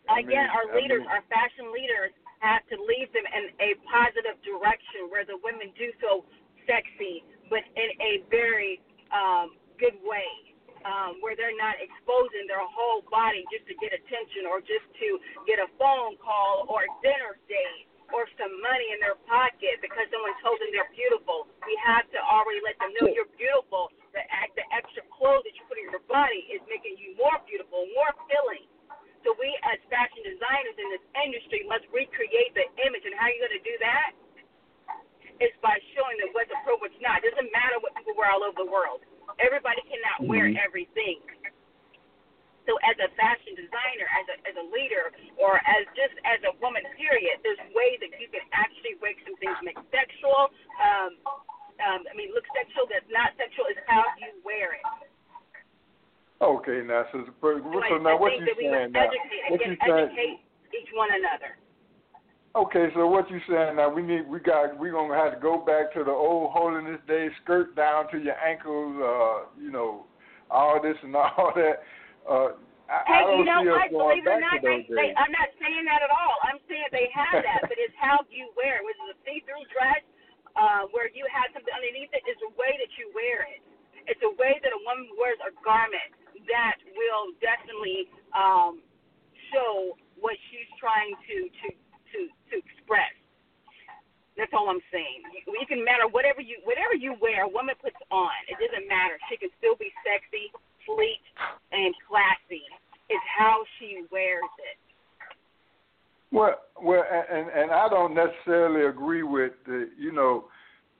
I again, mean, our leaders, mean, our fashion leaders, have to lead them in a positive direction where the women do feel sexy, but in a very um, good way um, where they're not exposing their whole body just to get attention or just to get a phone call or a dinner date or some money in their pocket because someone told them they're beautiful. We have to already let them know you're beautiful. The act, the extra clothes that you put on your body is making you more beautiful, more filling. So we as fashion designers in this industry must recreate the image. And how are you going to do that? It's by showing them what's appropriate, what's not. It doesn't matter what people wear all over the world. Everybody cannot wear Mhm. everything. So as a fashion designer, as a as a leader, or as just as a woman, period, there's ways that you can actually make some things make sexual. Um, um, I mean, look sexual. That's not sexual. Is how you wear it. Okay, now, so, so So now what you saying now? What you saying? educate each one another. Okay, so what you saying now? We need, we got, we gonna have to go back to the old holiness day skirt down to your ankles. Uh, you know, all this and all that. Uh, I, Hey, I you know what? Believe it or not, they, they. I'm not saying that at all. I'm saying they have that, but it's how you wear it. Whether it's a see-through dress, uh, where you have something underneath it, it's the way that you wear it. It's a way that a woman wears a garment that will definitely um, show what she's trying to to to to express. That's all I'm saying. You, you can matter whatever you whatever you wear, a woman puts on. It doesn't matter. She can still be sexy, sleek, and classy. It's how she wears it. Well, well, and and I don't necessarily agree with the, you know,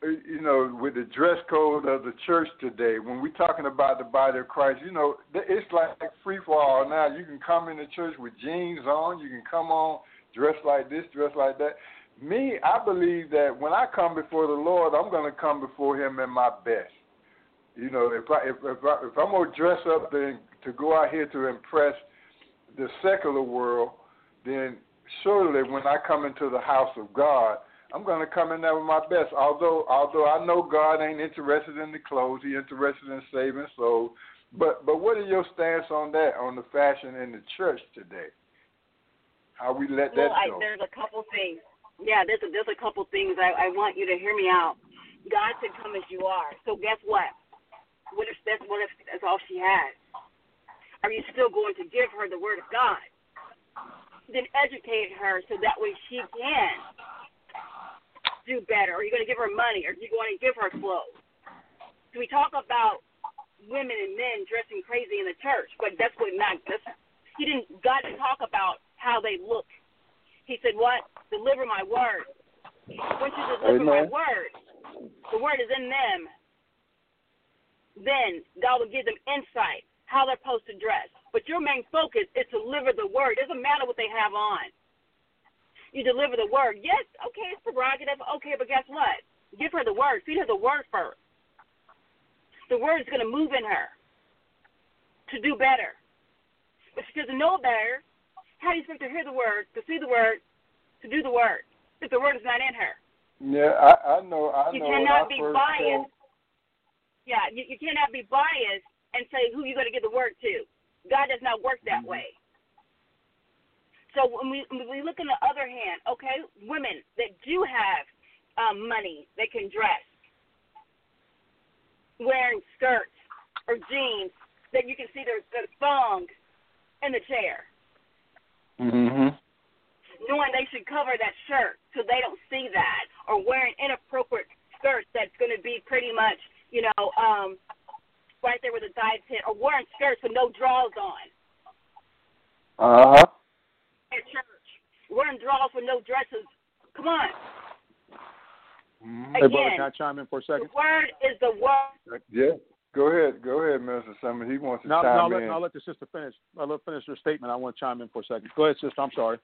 uh, you know, with the dress code of the church today. When we're talking about the body of Christ, you know, it's like free for all now. You can come into church with jeans on. You can come on dressed like this, dressed like that. Me, I believe that when I come before the Lord, I'm going to come before Him in my best. You know, if I if I, if I'm going to dress up to to go out here to impress the secular world, then surely when I come into the house of God, I'm going to come in there with my best. Although although I know God ain't interested in the clothes, He interested in saving souls. But but what is your stance on that on the fashion in the church today? How we let that well, I, there's a couple things. Yeah, there's a, there's a couple things. I, I want you to hear me out. God said, "Come as you are." So guess what? What if that's what if that's all she has? Are you still going to give her the word of God? Then educate her so that way she can do better. Are you going to give her money? Are you going to give her clothes? So we talk about women and men dressing crazy in the church, but that's what not. That's, he didn't. God didn't talk about how they look. He said, "What? Deliver my word. Once you deliver my word, the word is in them. Then God will give them insight how they're supposed to dress. But your main focus is to deliver the word. It doesn't matter what they have on. You deliver the word. Yes, okay, it's prerogative. Okay, but guess what? Give her the word. Feed her the word first. The word is going to move in her to do better. But she doesn't know better. How do you expect to hear the word, to see the word, to do the word, if the word is not in her? Yeah, I, I know. I You know. cannot I be biased. told- Yeah, you, you cannot be biased and say who you're going to give the word to. God does not work that way. So when we when we look on the other hand, okay, women that do have um, money, they can dress, wearing skirts or jeans that you can see their, their thong in the chair, Mhm. knowing they should cover that shirt so they don't see that, or wearing inappropriate skirts that's going to be pretty much, you know, um, right there with the thigh pin, or wearing skirts with no drawers on Uh huh. at church, wearing drawers with no dresses. Come on, Mhm. Hey, brother, can I chime in for a second? the word is the word. Yeah. Go ahead. Go ahead, Mr. Summers. He wants to No, no, chime I'll let, in. I'll let the sister finish. I'll let finish her statement. I want to chime in for a second. Go ahead, sister. I'm sorry.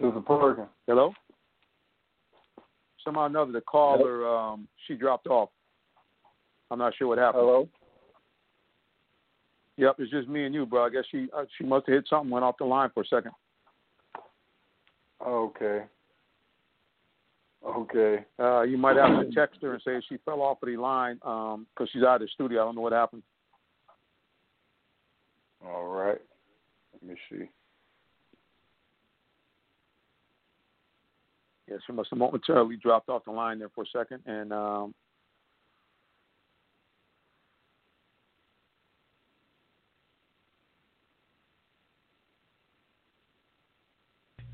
Sister Perkins. Hello. Somehow or another, the caller um, she dropped off. I'm not sure what happened. Hello. Yep, it's just me and you, bro. I guess she uh, she must have hit something, went off the line for a second. Okay. Okay. Uh, you might have to text her and say she fell off of the line because she's out of the studio. I don't know what happened. All right. Let me see. Yeah, she must have momentarily dropped off the line there for a second. And um,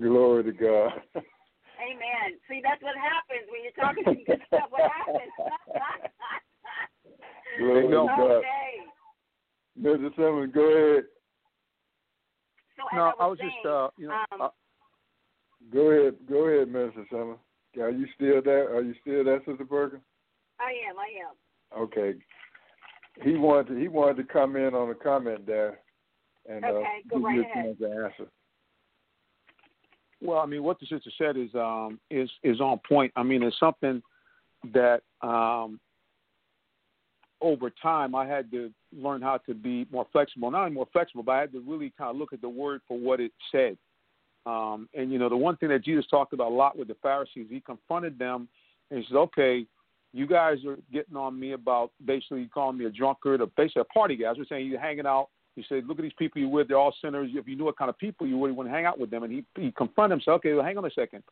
Glory to God. Amen. See, that's what happens when you're talking some good stuff. What happens? Glory to God. okay. Mr. Simmons, go ahead. So no, I was, I was saying, just, uh, you know, um, uh, Go ahead. Go ahead, Mr. Simmons. Are you still there? Are you still there, Sister Perkins? I am. I am. Okay. He wanted to, he wanted to come in on a comment there and uh, Okay, go give right you a ahead. chance to answer. Well, I mean, what the sister said is um, is is on point. I mean, it's something that um, over time I had to learn how to be more flexible. Not only more flexible, but I had to really kind of look at the word for what it said. Um, and you know, the one thing that Jesus talked about a lot with the Pharisees, he confronted them and he said, "Okay, you guys are getting on me about basically calling me a drunkard or basically a party guy. We're saying you're hanging out." He said, "Look at these people you're with; they're all sinners. If you knew what kind of people you would, you wouldn't hang out with them." And he he confronted them. Said, "Okay, well, hang on a second.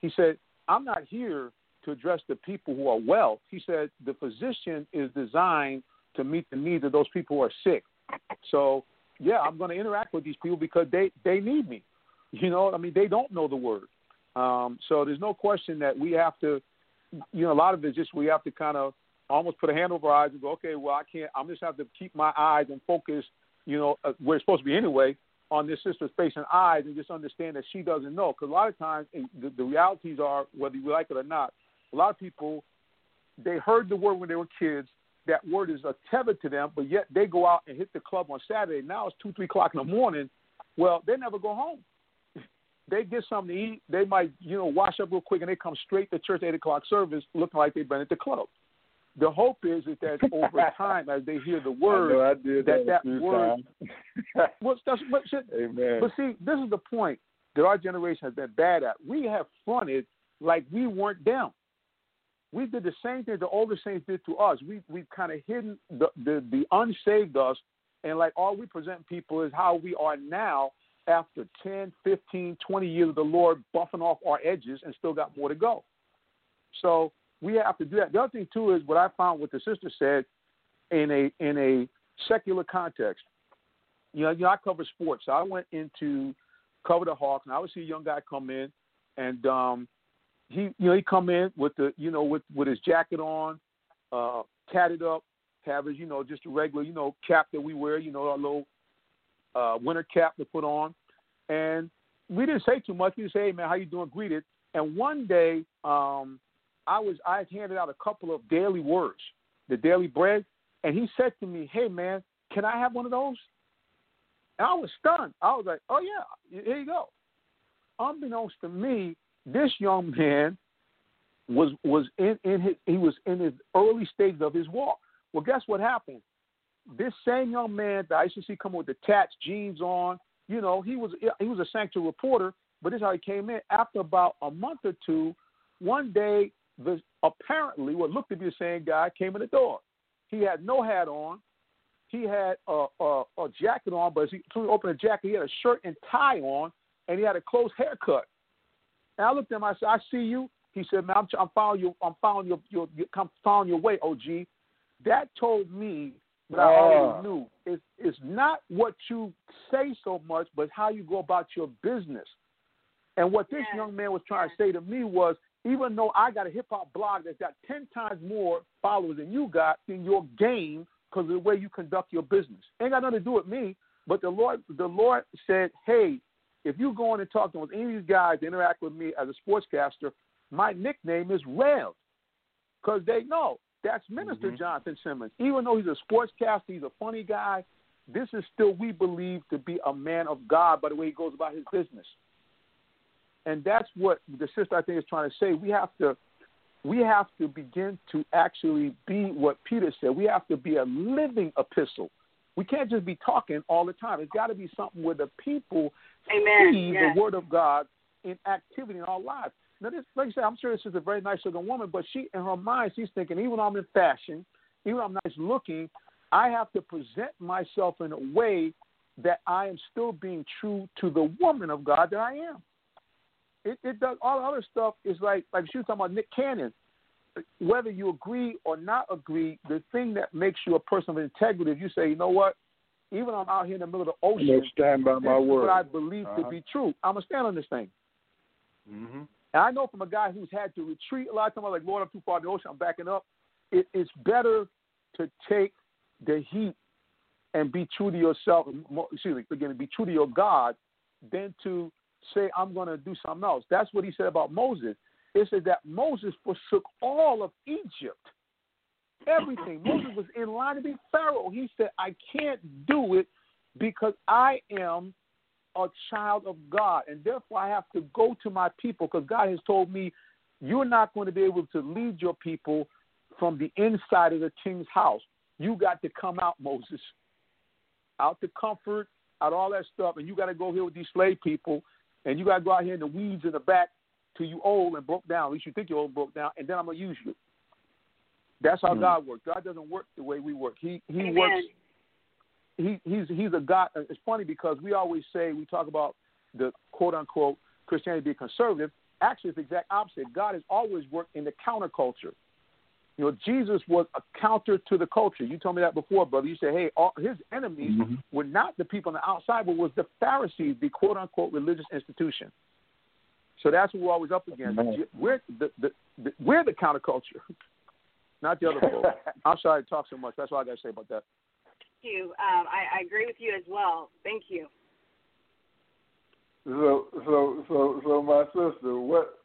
He said, "I'm not here to address the people who are well." He said, "The physician is designed to meet the needs of those people who are sick. So, yeah, I'm going to interact with these people because they they need me. You know, I mean, they don't know the word. Um, so there's no question that we have to, you know, a lot of it's just we have to kind of almost put a hand over our eyes and go, okay, well, I can't. I'm just have to keep my eyes and focus, you know, uh, where it's supposed to be anyway, on this sister's face and eyes, and just understand that she doesn't know. Because a lot of times, the, the realities are, whether you like it or not, a lot of people they heard the word when they were kids. That word is a tether to them, but yet they go out and hit the club on Saturday. Now it's two, three o'clock in the morning. Well, they never go home they get something to eat. They might, you know, wash up real quick and they come straight to church eight o'clock service looking like they've been at the club. The hope is, is that over time, as they hear the word, I did that, that that word- well, that's, but, Amen. but see, this is the point that our generation has been bad at. We have fronted like we weren't them. We did the same thing the older saints did to us. We we kind of hidden the, the the unsaved us, and like all we present people is how we are now after 10, 15, 20 years of the Lord buffing off our edges and still got more to go. So we have to do that. The other thing too is what I found what the sister said in a in a secular context. You know, you know, I cover sports. So I went into cover the Hawks, and I would see a young guy come in, and um, he, you know, he come in with the, you know, with with his jacket on, uh, tatted up, have his, you know, just a regular, you know, cap that we wear, you know, our little uh, winter cap to put on, and we didn't say too much. We just say, "Hey, man, how you doing?" Greeted, and one day, um, I was I handed out a couple of daily words, the daily bread, and he said to me, "Hey, man, can I have one of those?" And I was stunned. I was like, "Oh yeah, here you go." Unbeknownst to me, this young man was was in, in his he was in his early stages of his walk. Well, guess what happened? This same young man that I used to see come with tats, jeans on, you know, he was he was a sanctuary reporter, but this is how he came in. After about a month or two, one day, the apparently what looked to be the same guy came in the door. He had no hat on. He had a, a, a jacket on, but as he, as soon he opened the jacket, he had a shirt and tie on, and he had a close haircut. And I looked at him. I said, "I see you." He said, "Man, I'm, I'm following you. I'm following your, your, your I'm following your way, OG." That told me what I already knew. It's, it's not what you say so much, but how you go about your business. And what this Yes. young man was trying to say to me was, even though I got a hip hop blog that's got ten times more followers than you got in your game because of the way you conduct your business, ain't got nothing to do with me. But the Lord, the Lord said, "Hey, If you go in and talk to any of these guys that interact with me as a sportscaster, my nickname is Rev, because they know that's Minister Mhm. Jonathan Simmons. Even though he's a sportscaster, he's a funny guy. This is still we believe to be a man of God by the way he goes about his business. And that's what the sister I think is trying to say. We have to we have to begin to actually be what Peter said. We have to be a living epistle. We can't just be talking all the time. It's got to be something where the people Amen. see Yes. the word of God in activity in our lives. Now, this, like I said, I'm sure this is a very nice looking woman, but she, in her mind, she's thinking, even though I'm in fashion, even though I'm nice looking, I have to present myself in a way that I am still being true to the woman of God that I am. It, it does all the other stuff is like like she was talking about Nick Cannon. Whether you agree or not agree, the thing that makes you a person of integrity is you say, you know what, even I'm out here in the middle of the I'm ocean, gonna stand by my word. what I believe to Uh-huh. be true. I'm gonna stand on this thing. hmm And I know from a guy who's had to retreat a lot of times, I'm like, Lord, I'm too far in the ocean, I'm backing up. It, it's better to take the heat and be true to yourself, excuse me, again, be true to your God, than to say, I'm going to do something else. That's what he said about Moses. It said that Moses forsook all of Egypt. Everything. Moses was in line to be Pharaoh. He said, I can't do it because I am a child of God, and therefore I have to go to my people because God has told me you're not going to be able to lead your people from the inside of the king's house. You got to come out, Moses, out to comfort, out all that stuff, and you got to go here with these slave people, and you got to go out here in the weeds in the back till you old and broke down. At least you think you're old and broke down, and then I'm gonna use you. That's how Mhm. God works. God doesn't work the way we work. He he Amen. works he he's he's a God. It's funny because we always say we talk about the quote unquote Christianity being conservative. Actually, it's the exact opposite. God has always worked in the counterculture. You know, Jesus was a counter to the culture. You told me that before, brother. You said, hey, all, his enemies Mhm. were not the people on the outside, but was the Pharisees, the quote unquote religious institution. So that's what we're always up against. Amen. We're the, the, the we're the counterculture, not the other folks. I'm sorry to talk so much. That's all I got to say about that. Thank you. Um, I, I agree with you as well. Thank you. So, so, so, so, my sister, what,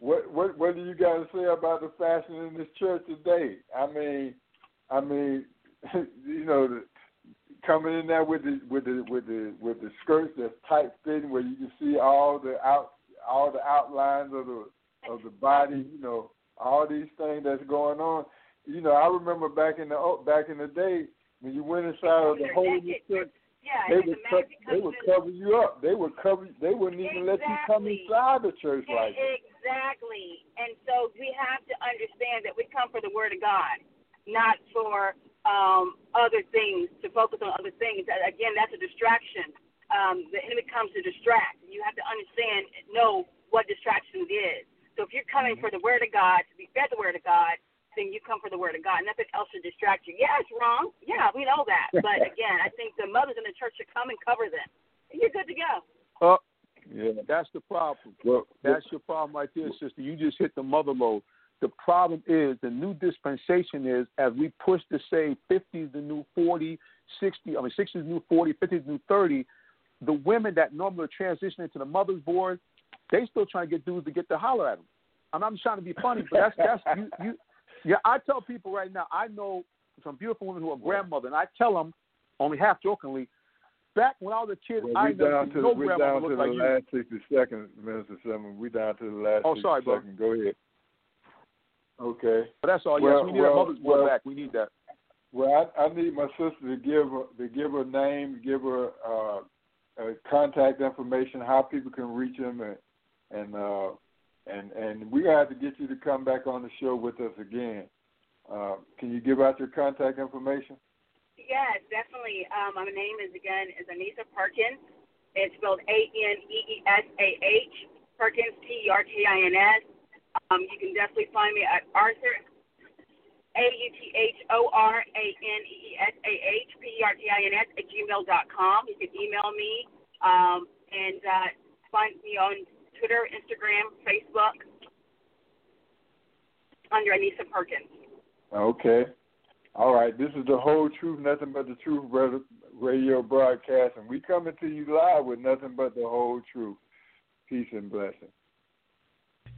what, what, what do you got to say about the fashion in this church today? I mean, I mean, you know, the, coming in there with the with the with the with the skirts that's tight fitting, where you can see all the out all the outlines of the of the body. You know, all these things that's going on. You know, I remember back in the oh, back in the day when you went inside of the naked. church Yeah, they would co- they would cover you up. They would cover. They wouldn't even let you come inside the church like that. Exactly. And so we have to understand that we come for the Word of God, not for um, other things, to focus on other things. Again, that's a distraction. Um, the enemy comes to distract. You have to understand, know what distraction is. So if you're coming for the Word of God, to be fed the Word of God, then you come for the Word of God. Nothing else should distract you. Yeah, it's wrong. Yeah, we know that. But again, I think the mothers in the church should come and cover them. And you're good to go. Uh, Yeah. That's the problem. Well, That's your problem right there, sister. You just hit the mother load. The problem is the new dispensation is as we push to say 50 is the new 40, 60, I mean 60 is the new 40, 50 is the new 30. The women that normally are transitioning to the mother's board, they still trying to get dudes to get to holler at them. I'm not trying to be funny, but that's that's you you. Yeah, I tell people right now. I know some beautiful women who are grandmother, and I tell them only half jokingly. Back when I was a kid, well, I we seen to no we're down to the like you. last sixty seconds, Minister Seven. We down to the last. Oh, 60 sorry, bro. Go ahead. Okay. But that's all. Well, yes, we need well, our mother's well- back. We need that. Well, I, I need my sister to give her, to give her name, give her uh, uh, contact information, how people can reach them, and and uh, and and we have to get you to come back on the show with us again. Uh, can you give out your contact information? Yes, definitely. Um, my name is again is Aneesah Perkins. It's spelled A N E E S A H Perkins P E R K I N S. Um, you can definitely find me at Arthur A U T H O R A N E E S A H P E R K I N S at gmail dot com. You can email me um, and uh, find me on Twitter, Instagram, Facebook under Aneesah Perkins. Okay. All right, this is the whole truth, nothing but the truth radio broadcast, and we coming to you live with nothing but the whole truth. Peace and blessing.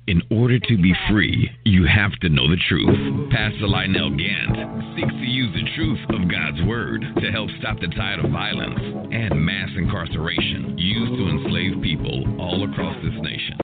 In order to be free, you have to know the truth. Pastor Lionel Gantt seeks to use the truth of God's Word to help stop the tide of violence and mass incarceration used to enslave people all across this nation.